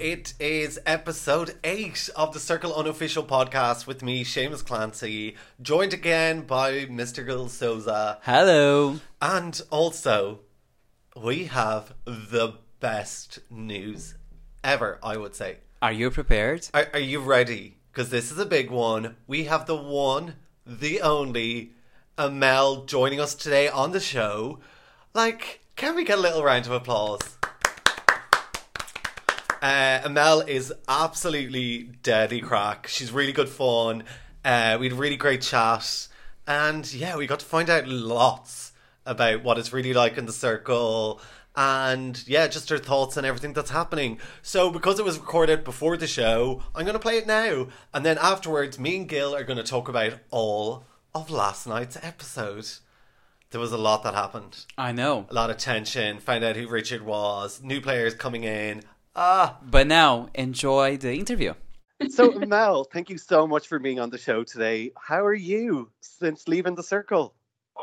it is episode 8 of the Circle Unofficial podcast with me, Seamus Clancy, joined again by Mr. Gil Souza. Hello. And also, we have the best news ever, I would say. Are you prepared? Are, are you ready? Because this is a big one. We have the one, the only, Emelle joining us today on the show. Like, can we get a little round of applause? Uh, Emelle is absolutely deadly crack. She's really good fun. Uh, we had a really great chat. And yeah, we got to find out lots about what it's really like in the circle. And yeah, just her thoughts and everything that's happening. So, because it was recorded before the show, I'm going to play it now. And then afterwards, me and Gil are going to talk about all of last night's episode. There was a lot that happened. I know. A lot of tension. Found out who Richard was. New players coming in. Ah, But now, enjoy the interview. So, Mel, thank you so much for being on the show today. How are you since leaving the circle?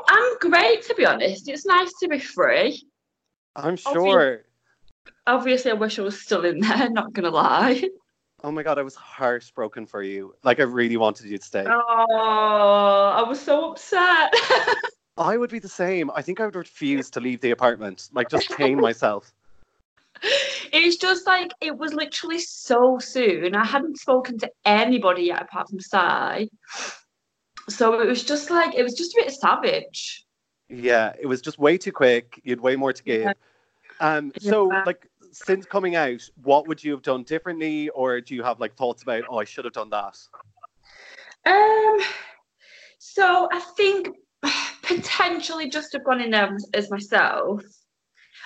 I'm great, to be honest. It's nice to be free. I'm feel- sure. Obviously, I wish I was still in there, not gonna lie. Oh my god, I was heartbroken for you. Like, I really wanted you to stay. Oh, I was so upset. I would be the same. I think I would refuse to leave the apartment. Like, just chain myself. It's just like, it was literally so soon. I hadn't spoken to anybody yet apart from Sai. So it was just like, it was just a bit savage. Yeah, it was just way too quick. You had way more to give. Yeah. Um, so, Yeah. like, since coming out, what would you have done differently, or do you have like thoughts about? Oh, I should have done that. Um, so I think potentially just have gone in there as myself.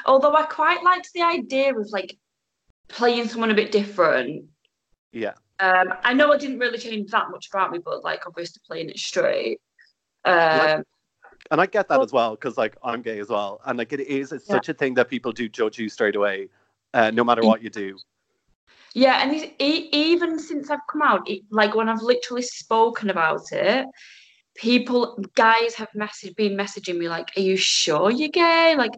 Although I quite liked the idea of like playing someone a bit different. Yeah, Um, I know it didn't really change that much about me, but like obviously playing it straight. Um, and I get that as well because like I'm gay as well, and like it is it's Yeah. such a thing that people do judge you straight away, uh, no matter what you do. yeah, and even since I've come out, it, like when I've literally spoken about it, people, guys have messaged, been messaging me like, "Are you sure you're gay? Like,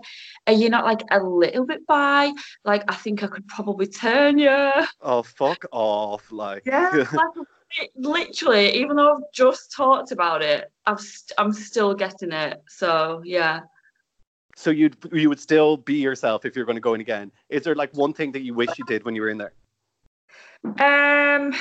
are you not like a little bit bi? Like, I think I could probably turn you." Oh fuck off! Like Yeah, like, literally, even though I've just talked about it, I've st- I'm still getting it. So yeah. so you'd you would still be yourself if you're going to go in again. Is there like one thing that you wish you did when you were in there? Um,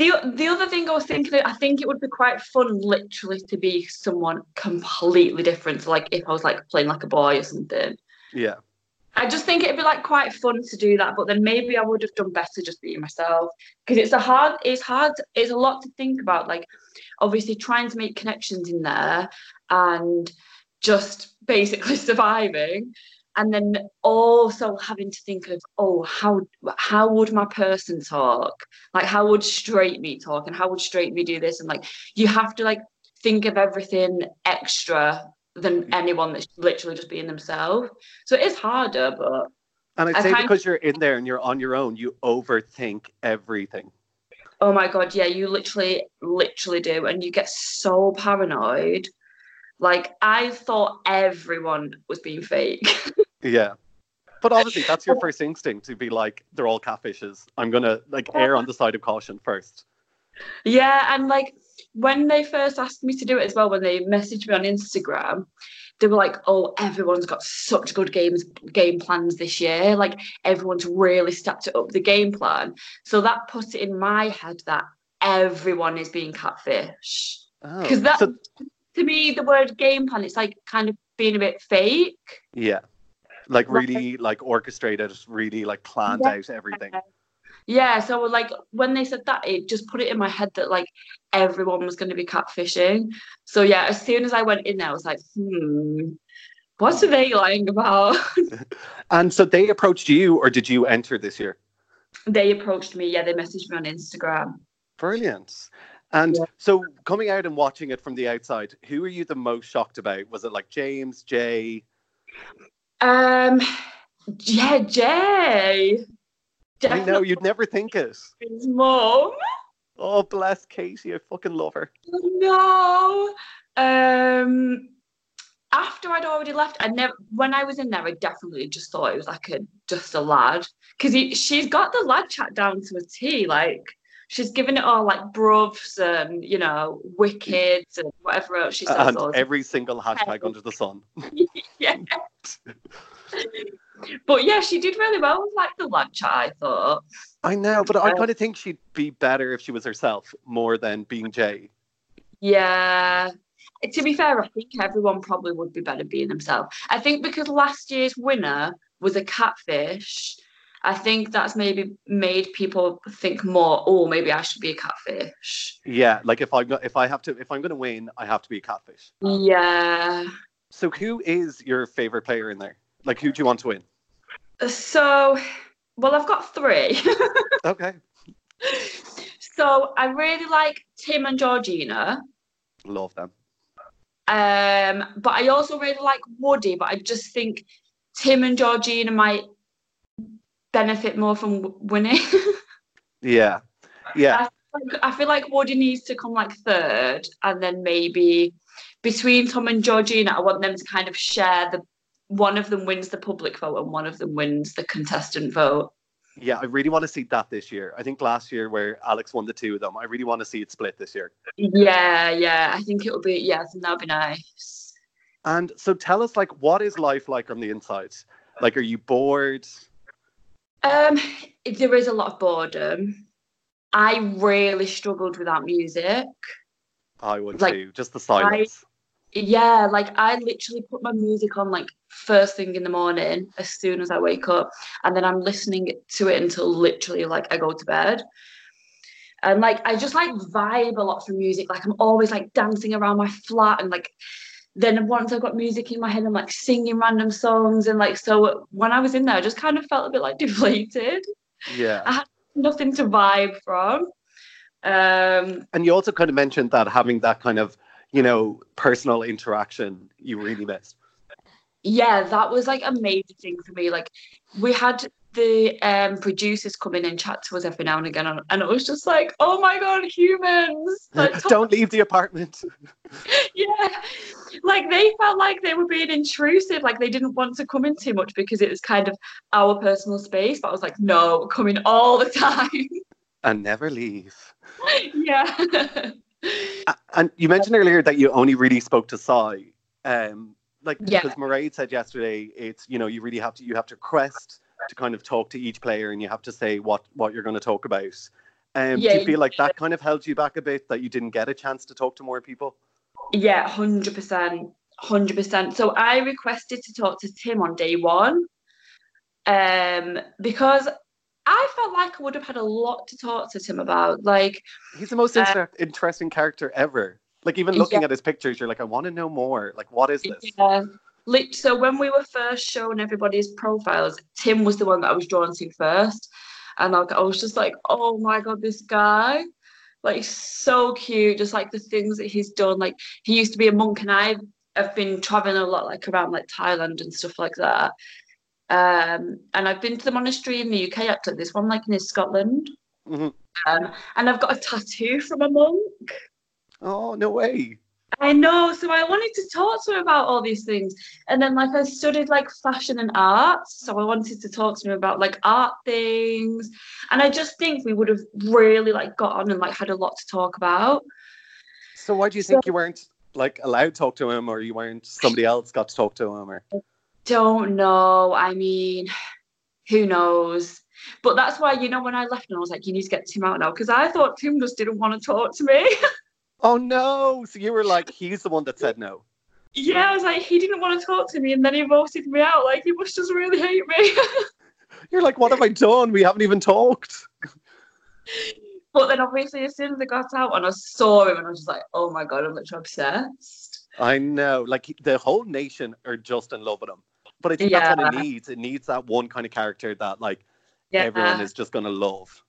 the the other thing I was thinking, I think it would be quite fun, literally, to be someone completely different. Like if I was like playing like a boy or something. Yeah, I just think it'd be like quite fun to do that, but then maybe I would have done better just being myself because it's a hard, it's hard, it's a lot to think about. Like, obviously, trying to make connections in there and just basically surviving, and then also having to think of, oh, how how would my person talk? Like, how would straight me talk, and how would straight me do this? And like, you have to like think of everything extra than mm-hmm. anyone that's literally just being themselves. So it is harder, but and I'd I say because you're in there and you're on your own, you overthink everything. oh my god, yeah, you literally, literally do, and you get so paranoid. Like I thought everyone was being fake. Yeah. But obviously, that's your first instinct to be like, they're all catfishes. I'm gonna like err on the side of caution first. yeah, and like when they first asked me to do it as well, when they messaged me on Instagram, they were like, "Oh, everyone's got such good games game plans this year. Like everyone's really stepped it up the game plan." So that put it in my head that everyone is being catfish. Oh, Because that, so- to me, the word game plan, it's like kind of being a bit fake. yeah, like really like orchestrated, really like planned Yeah. out everything. Yeah, so like when they said that, it just put it in my head that like everyone was going to be catfishing. So yeah, as soon as I went in there, I was like, hmm, what are they lying about? And so they approached you, or did you enter this year? they approached me. Yeah, they messaged me on Instagram. Brilliant. And Yeah. so coming out and watching it from the outside, who are you the most shocked about? Was it like James, Jay? Um, yeah, Jay. I know you'd never think it. his mum. Oh, bless Katie. I fucking love her. No. Um, after I'd already left, I never. When I was in there, I definitely just thought it was like a just a lad because she's got the lad chat down to a T. Like she's given it all like bruvs and you know wickeds and whatever else she says. and all every single hashtag under the sun. yeah. but yeah, she did really well with like the lunch. I thought. I know, but I Uh, kind of think she'd be better if she was herself more than being Jay. Yeah. To be fair, I think everyone probably would be better being themselves. I think because last year's winner was a catfish, I think that's maybe made people think more, oh, maybe I should be a catfish. Yeah, like if I if I have to if I'm going to win, I have to be a catfish. Yeah. So who is your favorite player in there? Like who do you want to win? So, well, I've got three. Okay, so I really like Tim and Georgina. love them. Um, but I also really like Woody, but I just think Tim and Georgina might benefit more from winning. Yeah, yeah, Like, I feel like Woody needs to come like third, and then maybe between Tom and Georgina, I want them to kind of share the one of them wins the public vote and one of them wins the contestant vote. yeah. I really want to see that this year. I think last year where Alex won the two of them, I really want to see it split this year. Yeah, yeah, I think it'll be yeah, I think that'll be nice. And so tell us, like, what is life like on the inside? Like, are you bored? Um, there is a lot of boredom. I really struggled without music. I would Like, too. Just the silence. Yeah, like I literally put my music on like first thing in the morning as soon as I wake up, and then I'm listening to it until literally like I go to bed. And like I just like vibe a lot from music. Like I'm always like dancing around my flat and like then once I've got music in my head, I'm like singing random songs and like so when I was in there, I just kind of felt a bit like deflated. Yeah. I- had Nothing to vibe from. Um And you also kind of mentioned that having that kind of, you know, personal interaction you really missed. yeah that was like a major thing for me like we had the um producers come in and chat to us every now and again and, it was just like oh my god humans like Don't leave the apartment. yeah like they felt like they were being intrusive like they didn't want to come in too much because it was kind of our personal space but i was like no come in all the time And never leave. yeah And you mentioned earlier that you only really spoke to Sai. Um, like Yeah. because Mairead said yesterday, it's you know you really have to you have to request to kind of talk to each player and you have to say what what you're going to talk about. Um, do you feel like that kind of held you back a bit that you didn't get a chance to talk to more people? Yeah, hundred percent, hundred percent. So I requested to talk to Tim on day one, um, because I felt like I would have had a lot to talk to Tim about. Like, He's the most Uh, inter- interesting character ever. Like even looking Yeah. at his pictures, you're like, I want to know more. Like, what is this? yeah. So when we were first showing everybody's profiles, Tim was the one that I was drawn to first, and like I was just like, oh my god, this guy. Like so cute, just like the things that he's done. Like he used to be a monk, and I have been traveling a lot, like around like Thailand and stuff like that. Um, and I've been to the monastery in the UK. Actually, this one like in Scotland. Mhm. Um, and I've got a tattoo from a monk. Oh no way! I know. So I wanted to talk to him about all these things. And then like I studied like fashion and art. So I wanted to talk to him about like art things. And I just think we would have really like got on and like had a lot to talk about. So why do you think you weren't like allowed to talk to him, or you weren't somebody else got to talk to him, or Don't know. I mean, who knows? But that's why, you know, when I left and I was like, you need to get Tim out now. Because I thought Tim just didn't want to talk to me. oh no! So you were like, he's the one that said no. yeah, I was like, he didn't want to talk to me. And then he voted me out. Like, he must just really hate me. You're like, what have I done? We haven't even talked. But then obviously as soon as I got out and I saw him and I was just like, oh my god, I'm literally obsessed. I know, like the whole nation are just in love with him. But I think that's what it Yeah. needs. It needs that one kind of character that like Yeah. everyone is just gonna love.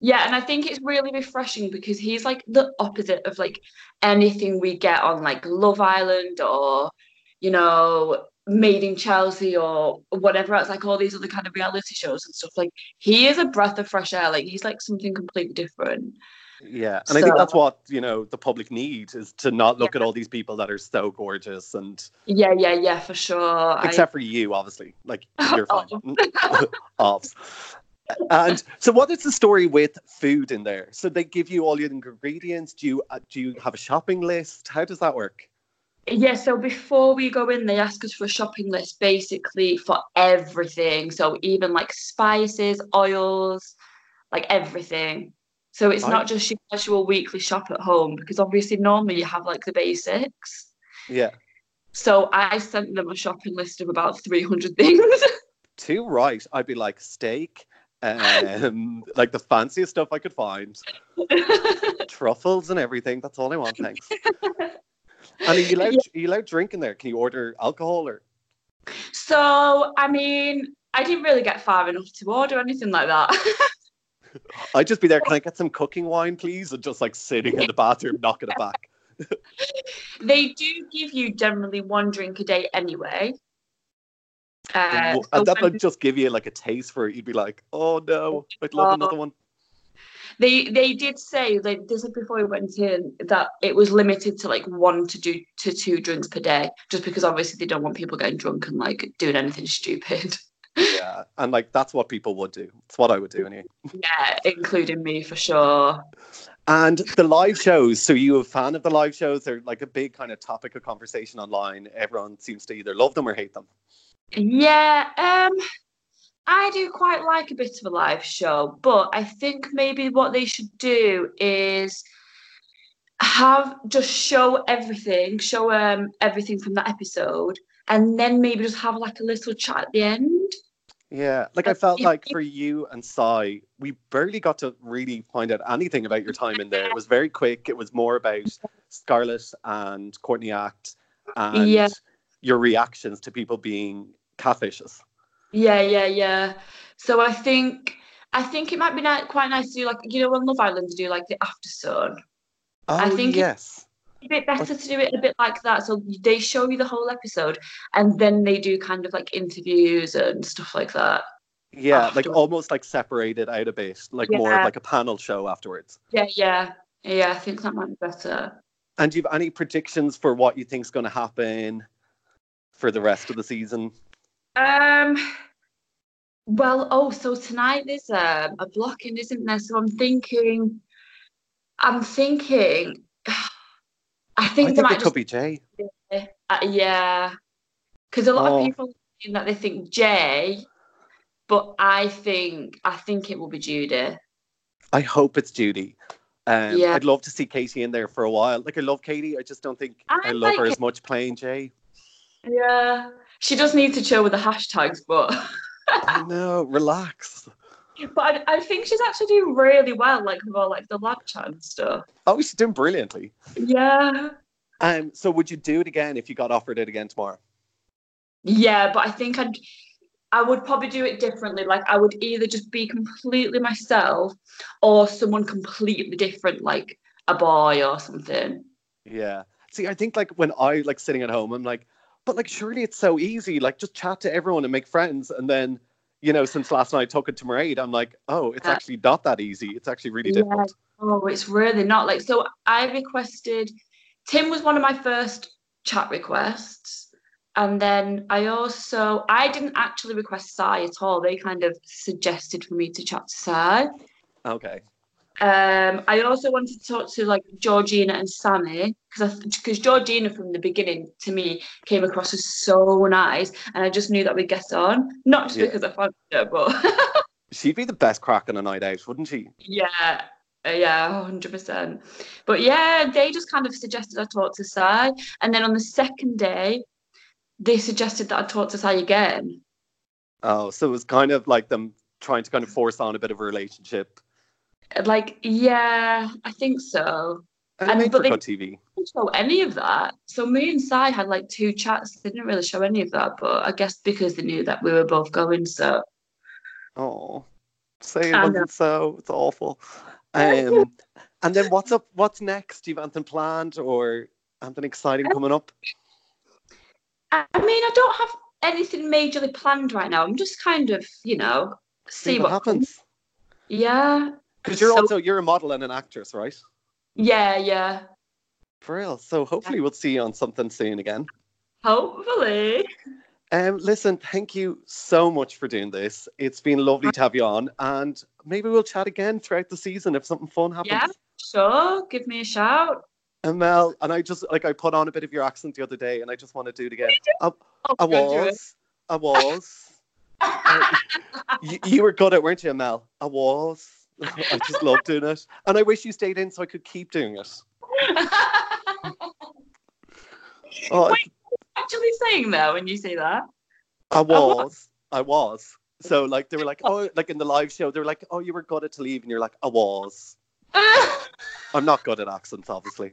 Yeah, and I think it's really refreshing because he's like the opposite of like anything we get on like Love Island or, you know, Made in Chelsea or whatever else, like all these other kind of reality shows and stuff. Like he is a breath of fresh air. Like he's like something completely different. Yeah, and I think that's what you know the public need is to not look at all these people that are so gorgeous and Yeah, yeah, yeah, for sure. I- except for you, obviously, like you're fine. Oh. And so, what is the story with food in there? So they give you all your ingredients. Do you uh, do you have a shopping list? How does that work? Yeah, so before we go in, they ask us for a shopping list basically for everything. So even like spices, oils, like everything. So it's Right. not just your casual weekly shop at home because obviously normally you have like the basics. Yeah, So I sent them a shopping list of about 300 things. too right. I'd be like steak, um, like the fanciest stuff I could find, truffles and everything. That's all I want. Thanks. And are you allowed? Yeah. Are you allowed drink in there? Can you order alcohol or? so, I mean, I didn't really get far enough to order anything like that. I'd just be there. Can I get some cooking wine, please? And just like sitting in the bathroom, knocking it back. they do give you generally one drink a day anyway. Uh, and that would just give you like a taste for it. You'd be like, oh no, I'd love Oh. another one. They they did say they this is before we went in that it was limited to like one to do to two drinks per day, just because obviously they don't want people getting drunk and like doing anything stupid. Yeah, and like that's what people would do. It's what I would do anyway. yeah, including me for sure. And the live shows. So you a fan of the live shows? They're like a big kind of topic of conversation online. Everyone seems to either love them or hate them. Yeah, um, I do quite like a bit of a live show, but I think maybe what they should do is have just show everything, show um everything from that episode, and then maybe just have like a little chat at the end. Yeah, like I felt like for you and Sai, we barely got to really find out anything about your time in there. It was very quick. It was more about Scarlett and Courtney Act and Yeah. Your reactions to people being catfishes. Yeah, yeah, yeah. So I think I think it might be ni- quite nice to do like you know on Love Island to do like the after sun. Oh, I think yes. A bit better to do it a bit like that. So they show you the whole episode and then they do kind of like interviews and stuff like that. Yeah, like almost like separated out a bit, like more of like a panel show afterwards. Yeah, yeah. Yeah, I think that might be better. And do you have any predictions for what you think's going to happen for the rest of the season? Um well, oh, so tonight there's um, a blocking, isn't there? So I'm thinking I'm thinking I I think think it might could just be Jay. Uh, yeah, because a lot Oh. of people think that they think Jay, but I think I think it will be Judy. I hope it's Judy. Um, Yeah. I'd love to see Katie in there for a while. Like I love Katie, I just don't think I, I love her like as much playing Jay. Yeah, she does need to chill with the hashtags, but I know, relax. but I, I think she's actually doing really well, like with all like the lab chat and stuff. Oh, she's doing brilliantly. Yeah, Um, so would you do it again if you got offered it again tomorrow? yeah, but I think I'd I would probably do it differently. Like I would either just be completely myself, or someone completely different, like a boy or something. Yeah. See, I think like when I like sitting at home, I'm like, but like surely it's so easy. Like just chat to everyone and make friends. And then, you know, since last night talking to Mairead, I'm like, oh, it's Yeah. actually not that easy. It's actually really Yeah. difficult. Oh, it's really not like so. I requested Tim was one of my first chat requests, and then I also I didn't actually request Sai at all. They kind of suggested for me to chat to Sai. Okay. Um, I also wanted to talk to like Georgina and Sammy because because Georgina from the beginning to me came across as so nice, and I just knew that we'd get on. Not just Yeah. because I found her, but She'd be the best crack on a night out, wouldn't she? Yeah, uh, yeah, hundred percent. But yeah, they just kind of suggested I talk to Sai, and then on the second day, they suggested that I talk to Sai again. Oh, so it was kind of like them trying to kind of force on a bit of a relationship. Like, yeah, I think so. And And- but they- TV. Didn't show any of that. So me and Sai had like two chats. They didn't really show any of that, but I guess because they knew that we were both going. So Oh, say it wasn't so. It's awful. Um, and then what's up? What's next? Do you have anything planned or anything exciting coming up? I mean, I don't have anything majorly planned right now. I'm just kind of, you know, see, See what what happens. Yeah. Because you're So- also you're a model and an actress, right? Yeah, yeah. For real. So hopefully we'll see you on something soon again. Hopefully. Um, listen, thank you so much for doing this. It's been lovely to have you on, and maybe we'll chat again throughout the season if something fun happens. Yeah. Sure. Give me a shout. And Mel, and I just like I put on a bit of your accent the other day, and I just want to do it again. I, Oh, I go do it. was, I was. you, you were good at, it, weren't you, Mel? I was. I just love doing it, and I wish you stayed in so I could keep doing it. Oh, Wait. Actually saying that when you say that. I was. was. I was. So like they were like, oh, like in the live show, they were like, oh, you were good at to leave, and you're like, I was. I'm not good at accents, obviously.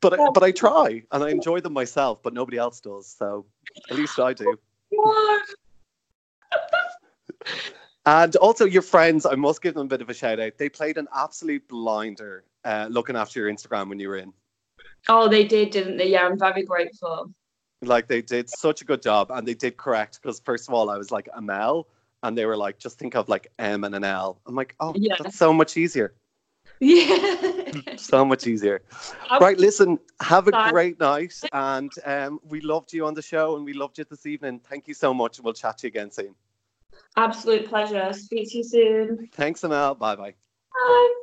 But I, but I try and I enjoy them myself, but nobody else does. So at least I do. What? And also your friends, I must give them a bit of a shout out. They played an absolute blinder uh, looking after your Instagram when you were in. Oh, they did, didn't they? Yeah, I'm very grateful. Like they did such a good job and they did correct because first of all I was like Amel and they were like just think of like M and an L. I'm like, oh Yeah. that's so much easier. Yeah. So much easier. I'm- Right, listen, have a great night and um, we loved you on the show and we loved you this evening. Thank you so much and we'll chat to you again soon. Absolute pleasure. Speak to you soon. Thanks Emelle. Bye bye. Bye.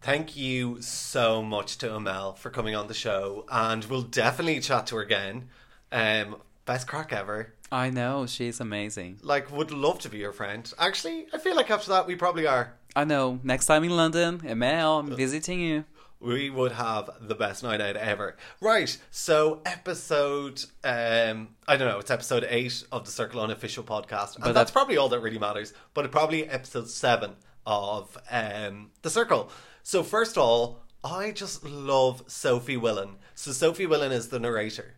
Thank you so much to Emelle for coming on the show, and we'll definitely chat to her again. Um, best crack ever. I know, she's amazing. Like, would love to be your friend. Actually, I feel like after that we probably are. I know. Next time in London, Emelle, I'm visiting you. We would have the best night out ever. Right, so episode, um, I don't know, it's episode eight of the Circle Unofficial podcast, and But that's that- probably all that really matters. But probably episode seven of um the Circle. So first of all, I just love Sophie Willan. So Sophie Willan is the narrator.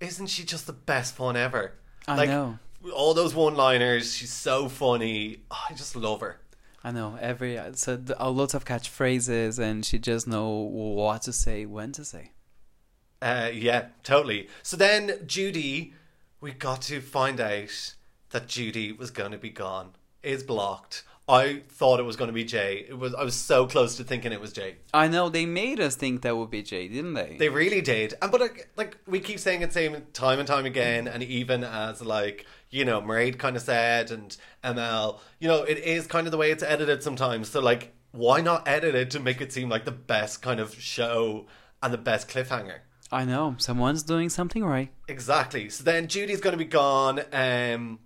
Isn't she just the best fun ever? I know. All those one-liners, she's so funny. Oh, I just love her. I know. Every so a lot of catchphrases, and she just know what to say, when to say. Uh, yeah, totally. So then Judy, we got to find out that Judy was going to be gone. Is blocked. I thought it was going to be Jay. It was. I was so close to thinking it was Jay. I know they made us think that would be Jay, didn't they? They really did. And but like, like we keep saying it same time and time again, and even as like you know, Mairead kind of said, and ML, you know, it is kind of the way it's edited sometimes. So like, why not edit it to make it seem like the best kind of show and the best cliffhanger? I know. Someone's doing something right. Exactly. So then Judy's going to be gone, um,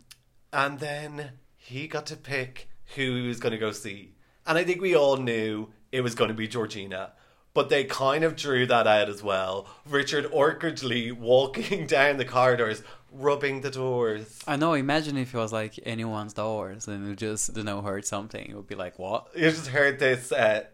and then he got to pick who he was going to go see. And I think we all knew it was going to be Georgina, but they kind of drew that out as well. Richard awkwardly walking down the corridors, rubbing the doors. I know. Imagine if it was like anyone's doors and you just you know heard something. It would be like what? You just heard this. Uh,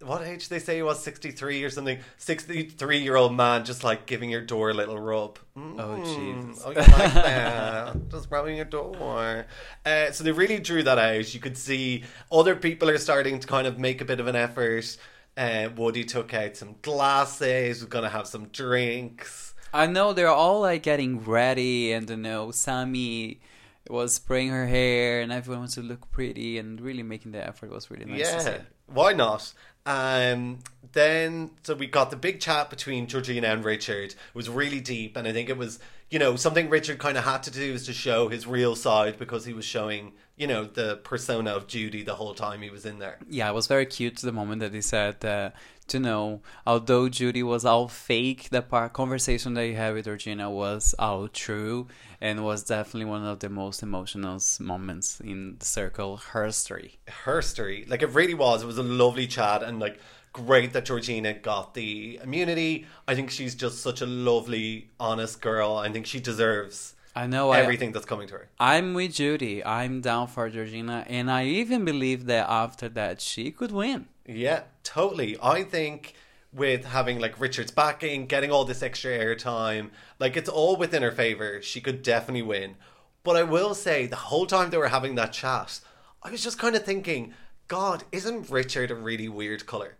what age they say he was 63 or something 63 year old man just like giving your door a little rub Oh, Mm, Jesus. oh you like that just rubbing your door uh, so they really drew that out you could see other people are starting to kind of make a bit of an effort uh, Woody took out some glasses was gonna have some drinks I know they're all like getting ready, and you know Sammy was spraying her hair, and everyone wants to look pretty, and really making the effort was really nice to see. yeah why not um then so we got the big chat between Georgina and Richard. It was really deep and I think it was you know something Richard kind of had to do is to show his real side because he was showing you know the persona of Judy the whole time he was in there. Yeah, it was very cute the moment that he said uh, to know, although Judy was all fake, the conversation that he had with Georgina was all true and was definitely one of the most emotional moments in the circle history. Her story like it really was. It was a lovely chat and like great that Georgina got the immunity. I think she's just such a lovely honest girl. I think she deserves I know I, everything that's coming to her. I'm with Judy. I'm down for Georgina, and I even believe that after that she could win. Yeah, totally. I think with having like Richard's backing, getting all this extra airtime, like it's all within her favor. She could definitely win. But I will say, the whole time they were having that chat, I was just kind of thinking, God, isn't Richard a really weird color?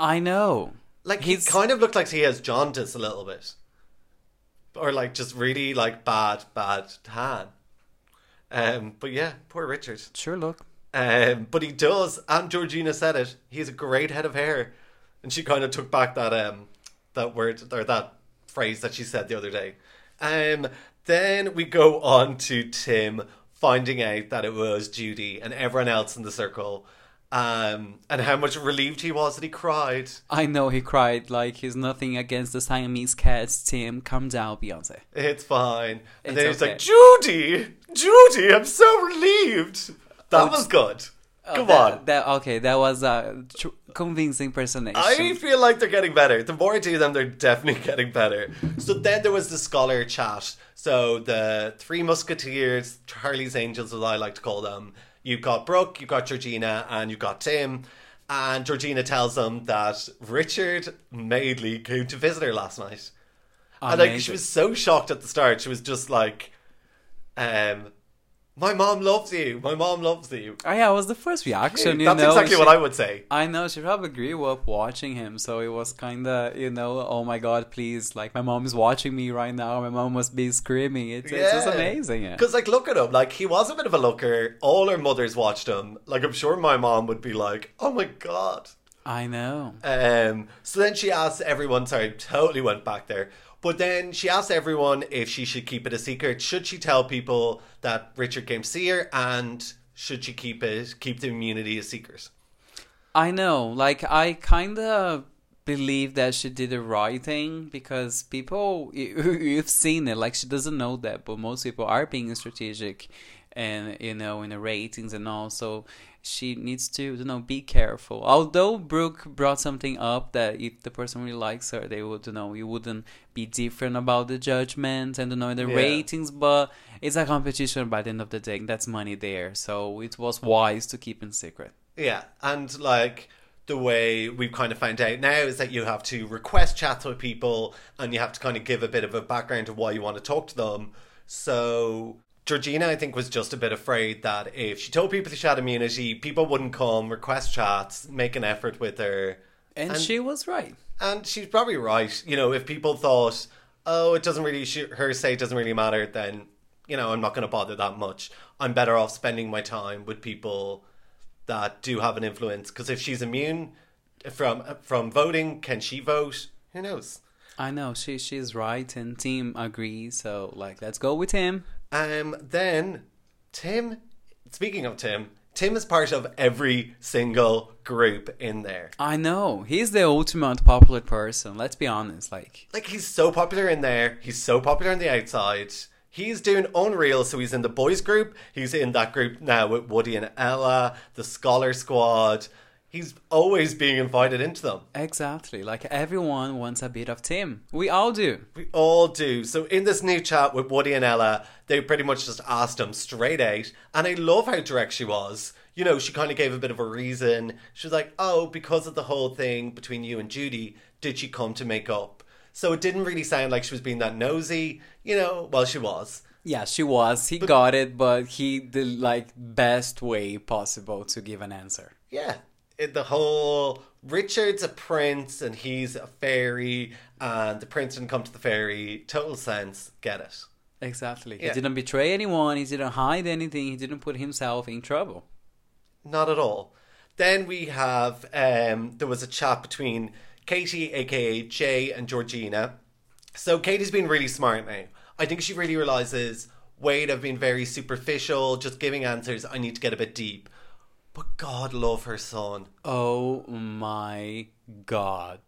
I know. Like He's- he kind of looked like he has jaundice a little bit, or like just really like bad, bad tan. Um, but yeah, poor Richard. Sure, look. Um, but he does, and Georgina said it. He has a great head of hair, and she kind of took back that um that word or that phrase that she said the other day. Um, then we go on to Tim finding out that it was Judy and everyone else in the circle, um, and how much relieved he was that he cried. I know he cried like he's nothing against the Siamese cats. Tim, calm down, Beyonce. It's fine. And It's then he's okay. like, Judy, Judy, I'm so relieved. That Oh, was good. Come that, on. That, okay, that was a tr- convincing impersonation. I feel like they're getting better. The more I do them, they're definitely getting better. So then there was the scholar chat. So the three musketeers, Charlie's Angels, as I like to call them. You've got Brooke, you've got Georgina, and you've got Tim. And Georgina tells them that Richard Madeley came to visit her last night. Amazing. And like she was so shocked at the start. She was just like, um, my mom loves you. My mom loves you. Oh yeah, it was the first reaction. You That's know, exactly she- what I would say. I know she probably grew up watching him, so it was kind of you know, oh my god, please, like my mom is watching me right now. My mom must be screaming. It's, it's just amazing. Yeah. Because, like, look at him. Like, he was a bit of a looker. All our mothers watched him. Like, I'm sure my mom would be like, oh my God. I know. Um, so then she asked everyone, sorry, totally went back there. But then she asked everyone if she should keep it a secret. Should she tell people that Richard came to see her? And should she keep it, keep the immunity a secret? I know. Like I kind of believe that she did the right thing because people you- you've seen it. Like she doesn't know that, but most people are being strategic, and you know in the ratings and all. So she needs to you know be careful. Although Brooke brought something up that if the person really likes her, they would you know you wouldn't be different about the judgment and you know the Yeah. ratings, but. It's a competition by the end of the day. That's money there, so it was wise to keep in secret. Yeah, and like the way we've kind of found out now is that you have to request chats with people and you have to kind of give a bit of a background of why you want to talk to them. So Georgina, I think, was just a bit afraid that if she told people she had immunity, people wouldn't come, request chats, make an effort with her. And, And- she was right. And she's probably right. You know, if people thought, oh, it doesn't really, her say doesn't really matter, then, you know, I'm not going to bother that much. I'm better off spending my time with people that do have an influence. Because if she's immune from from voting, can she vote? Who knows? I know she she's right, and team agrees. So like, let's go with him. Um, then Tim. Speaking of Tim, Tim is part of every single group in there. I know he's the ultimate popular person. Let's be honest. Like, like he's so popular in there. He's so popular on the outside. He's doing Unreal, so he's in the boys group. He's in that group now with Woody and Ella, the Scholar Squad. He's always being invited into them. exactly. Like everyone wants a bit of Tim. We all do. We all do. So in this new chat with Woody and Ella, they pretty much just asked him straight out, and I love how direct she was. You know, she kind of gave a bit of a reason. She was like, "Oh, because of the whole thing between you and Judy, did she come to make up?" So it didn't really sound like she was being that nosy. You know, well, she was. Yeah, she was. He got it, but he the like best way possible to give an answer. Yeah, the whole Richard's a prince and he's a fairy, and the prince didn't come to the fairy. Total sense. Get it? Exactly. Yeah. He didn't betray anyone. He didn't hide anything. He didn't put himself in trouble. Not at all. Then we have um, there was a chat between Katie, aka Jay, and Georgina. So Katie's been really smart now. I think she really realizes, wait, I've been very superficial, just giving answers. I need to get a bit deep. But God love her son. Oh my god.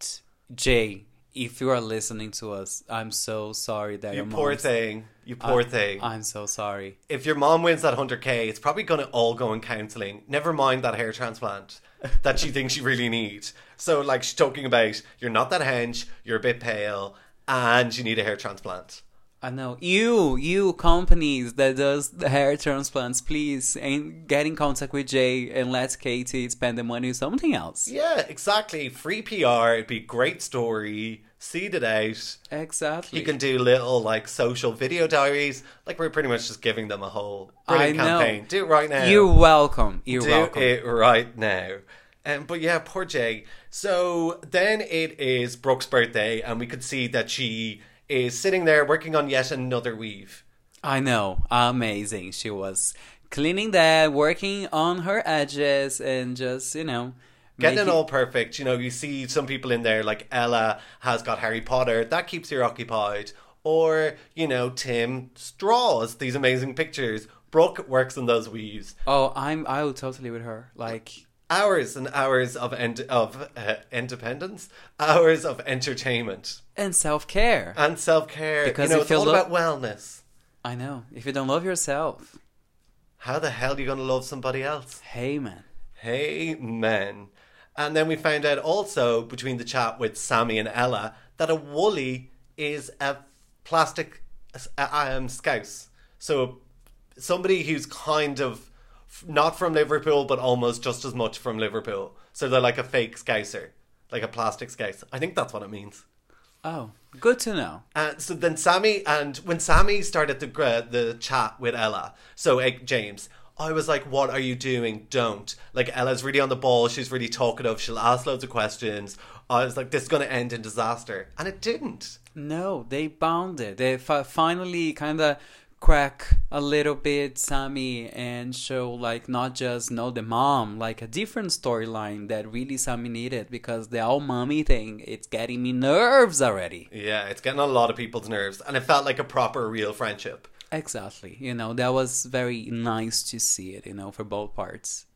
Jay, if you are listening to us, I'm so sorry that You your poor thing. You poor I- thing. I'm so sorry. if your mom wins that 100k, it's probably going to all go in counselling. Never mind that hair transplant that she thinks she really needs. So, like, she's talking about you're not that hench, you're a bit pale, and you need a hair transplant. I know you, you companies that does the hair transplants, please, and get in contact with Jay and let Katie spend the money on something else. Yeah, exactly. Free PR, it'd be a great story. Seed it out. Exactly. You can do little like social video diaries. Like we're pretty much just giving them a whole I brilliant know. campaign. Do it right now. You're welcome. You're do welcome. it right now. Um, but yeah, poor Jay. So then it is Brooke's birthday, and we could see that she is sitting there working on yet another weave. I know. Amazing. She was cleaning that, working on her edges, and just you know, Getting make it all perfect. You know, you see some people in there like Ella has got Harry Potter. That keeps her occupied. Or, you know, Tim draws these amazing pictures. Brooke works on those weaves. Oh, I'm I will totally with her. Like Hours and hours of end of uh, independence, hours of entertainment and self care. and self care. Because you know, if it's you all look- about wellness. I know. If you don't love yourself, How the hell are you going to love somebody else? hey man. Hey, man. And then we found out also between the chat with Sammy and Ella that a woolly is a plastic um, scouse. So somebody who's kind of f- not from Liverpool, but almost just as much from Liverpool. So they're like a fake scouser, like a plastic scouse. I think that's what it means. Oh, good to know. Uh, so then Sammy and when Sammy started the gra- the chat with Ella, so uh, James, I was like, "What are you doing? Don't!" Like Ella's really on the ball. She's really talkative. She'll ask loads of questions. I was like, "This is going to end in disaster," and it didn't. No, they bonded. They fi- finally kind of crack a little bit Sammy and show like not just know the mom, like a different storyline that really Sammy needed because the all mommy thing it's getting me nerves already. Yeah, it's getting a lot of people's nerves, and it felt like a proper, real friendship. Exactly. You know, that was very nice to see it, you know, for both parts.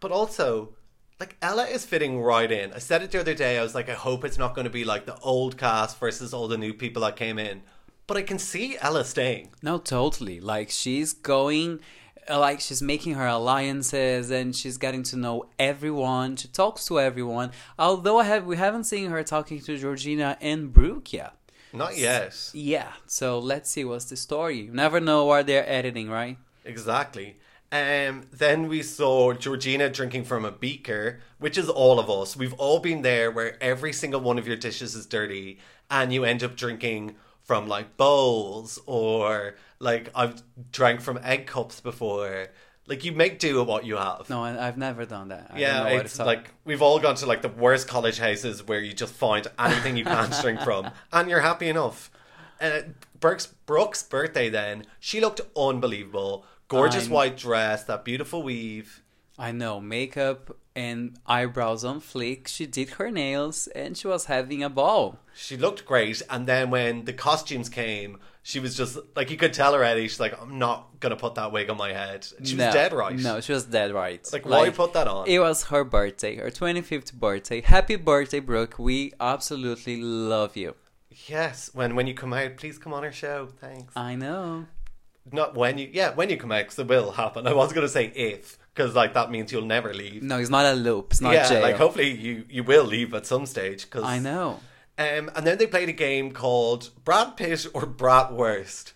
But also, like Ella is fitting right in. I said it the other day. I was like, I hope it's not going to be like the old cast versus all the new people that came in. But I can see Ella staying. No, totally. Like she's going, uh, like she's making her alliances and she's getting to know everyone. She talks to everyone. Although I have, we haven't seen her talking to Georgina and Brooke yet. Not yet. Yeah. So let's see what's the story. You never know what they're editing, right? Exactly. Um, then we saw Georgina drinking from a beaker, which is all of us. We've all been there where every single one of your dishes is dirty and you end up drinking from like bowls or like I've drank from egg cups before. Like you make do with what you have. No, I, I've never done that. I yeah, don't know what it's like we've all gone to like the worst college houses where you just find anything you can drink from, and you're happy enough. Uh, Brooks Brooks' birthday then she looked unbelievable, gorgeous I'm- white dress, that beautiful weave. I know makeup and eyebrows on flick. She did her nails and she was having a ball. She looked great, and then when the costumes came, she was just like you could tell her already. She's like, I'm not gonna put that wig on my head. And she No, was dead right. No, she was dead right. Like, why put that on? It was her birthday, her 25th birthday. Happy birthday, Brooke. We absolutely love you. Yes, when when you come out, please come on our show. Thanks. I know. Not when you, yeah, when you come out, because it will happen. I was gonna say if, because like that means you'll never leave. No, it's not a loop. It's not yeah, jail. like hopefully you you will leave at some stage. Cause, I know. Um, and then they played a game called Brad Pitt or Bratwurst.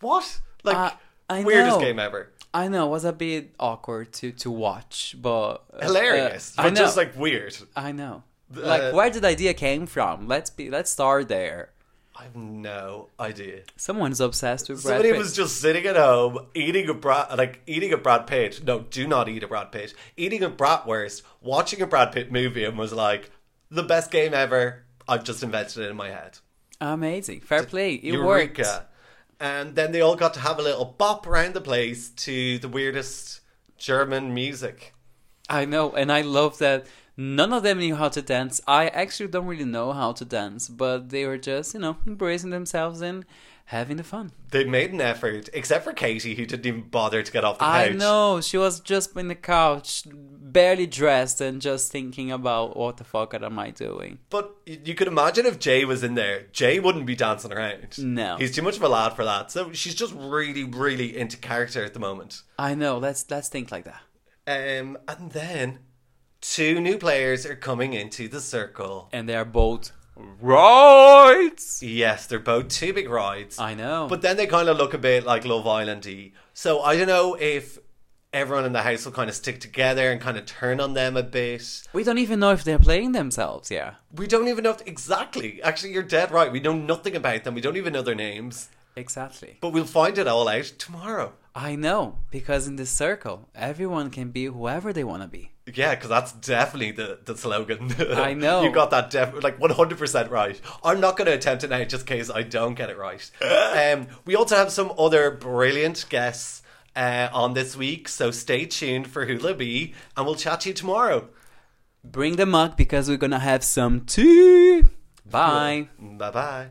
What? Like Uh, I weirdest know. game ever. I know. It was a bit awkward to, to watch, but. uh, Hilarious, uh, but I know. just like weird. I know. Uh, like, where did the idea came from? Let's be. Let's start there. I have no idea. Someone's obsessed with Brad Somebody Pitt. was just sitting at home eating a brat, like eating a Brad Pitt. No, do not eat a Brad Pitt. Eating a Bratwurst, watching a Brad Pitt movie, and was like, the best game ever. I've just invented it in my head. Amazing. Fair play. It Eureka. worked. And then they all got to have a little bop around the place to the weirdest German music. I know, and I love that none of them knew how to dance. I actually don't really know how to dance, but they were just, you know, embracing themselves and having the fun. They made an effort, except for Katie, who didn't even bother to get off the couch. I know, she was just in the couch, barely dressed, and just thinking about what the fuck am I doing. But you could imagine if Jay was in there, Jay wouldn't be dancing around. No. He's too much of a lad for that. So she's just really, really into character at the moment. I know, let's let's think like that. Um, and then two new players are coming into the circle. And they are both rights. Yes, they're both two big rides. I know. But then they kind of look a bit like Love Island y. So I don't know if everyone in the house will kind of stick together and kind of turn on them a bit. we don't even know if they're playing themselves, yeah. We don't even know if, exactly. Actually, you're dead right. We know nothing about them. We don't even know their names. Exactly. But we'll find it all out tomorrow. I know, because in this circle, everyone can be whoever they want to be. Yeah, because that's definitely the, the slogan. I know. you got that def- like 100% right. I'm not going to attempt it now just in case I don't get it right. um, we also have some other brilliant guests. uh, on this week. So stay tuned for Hula Bee, and we'll chat to you tomorrow. Bring the mug because we're gonna have some tea. Bye. Bye bye.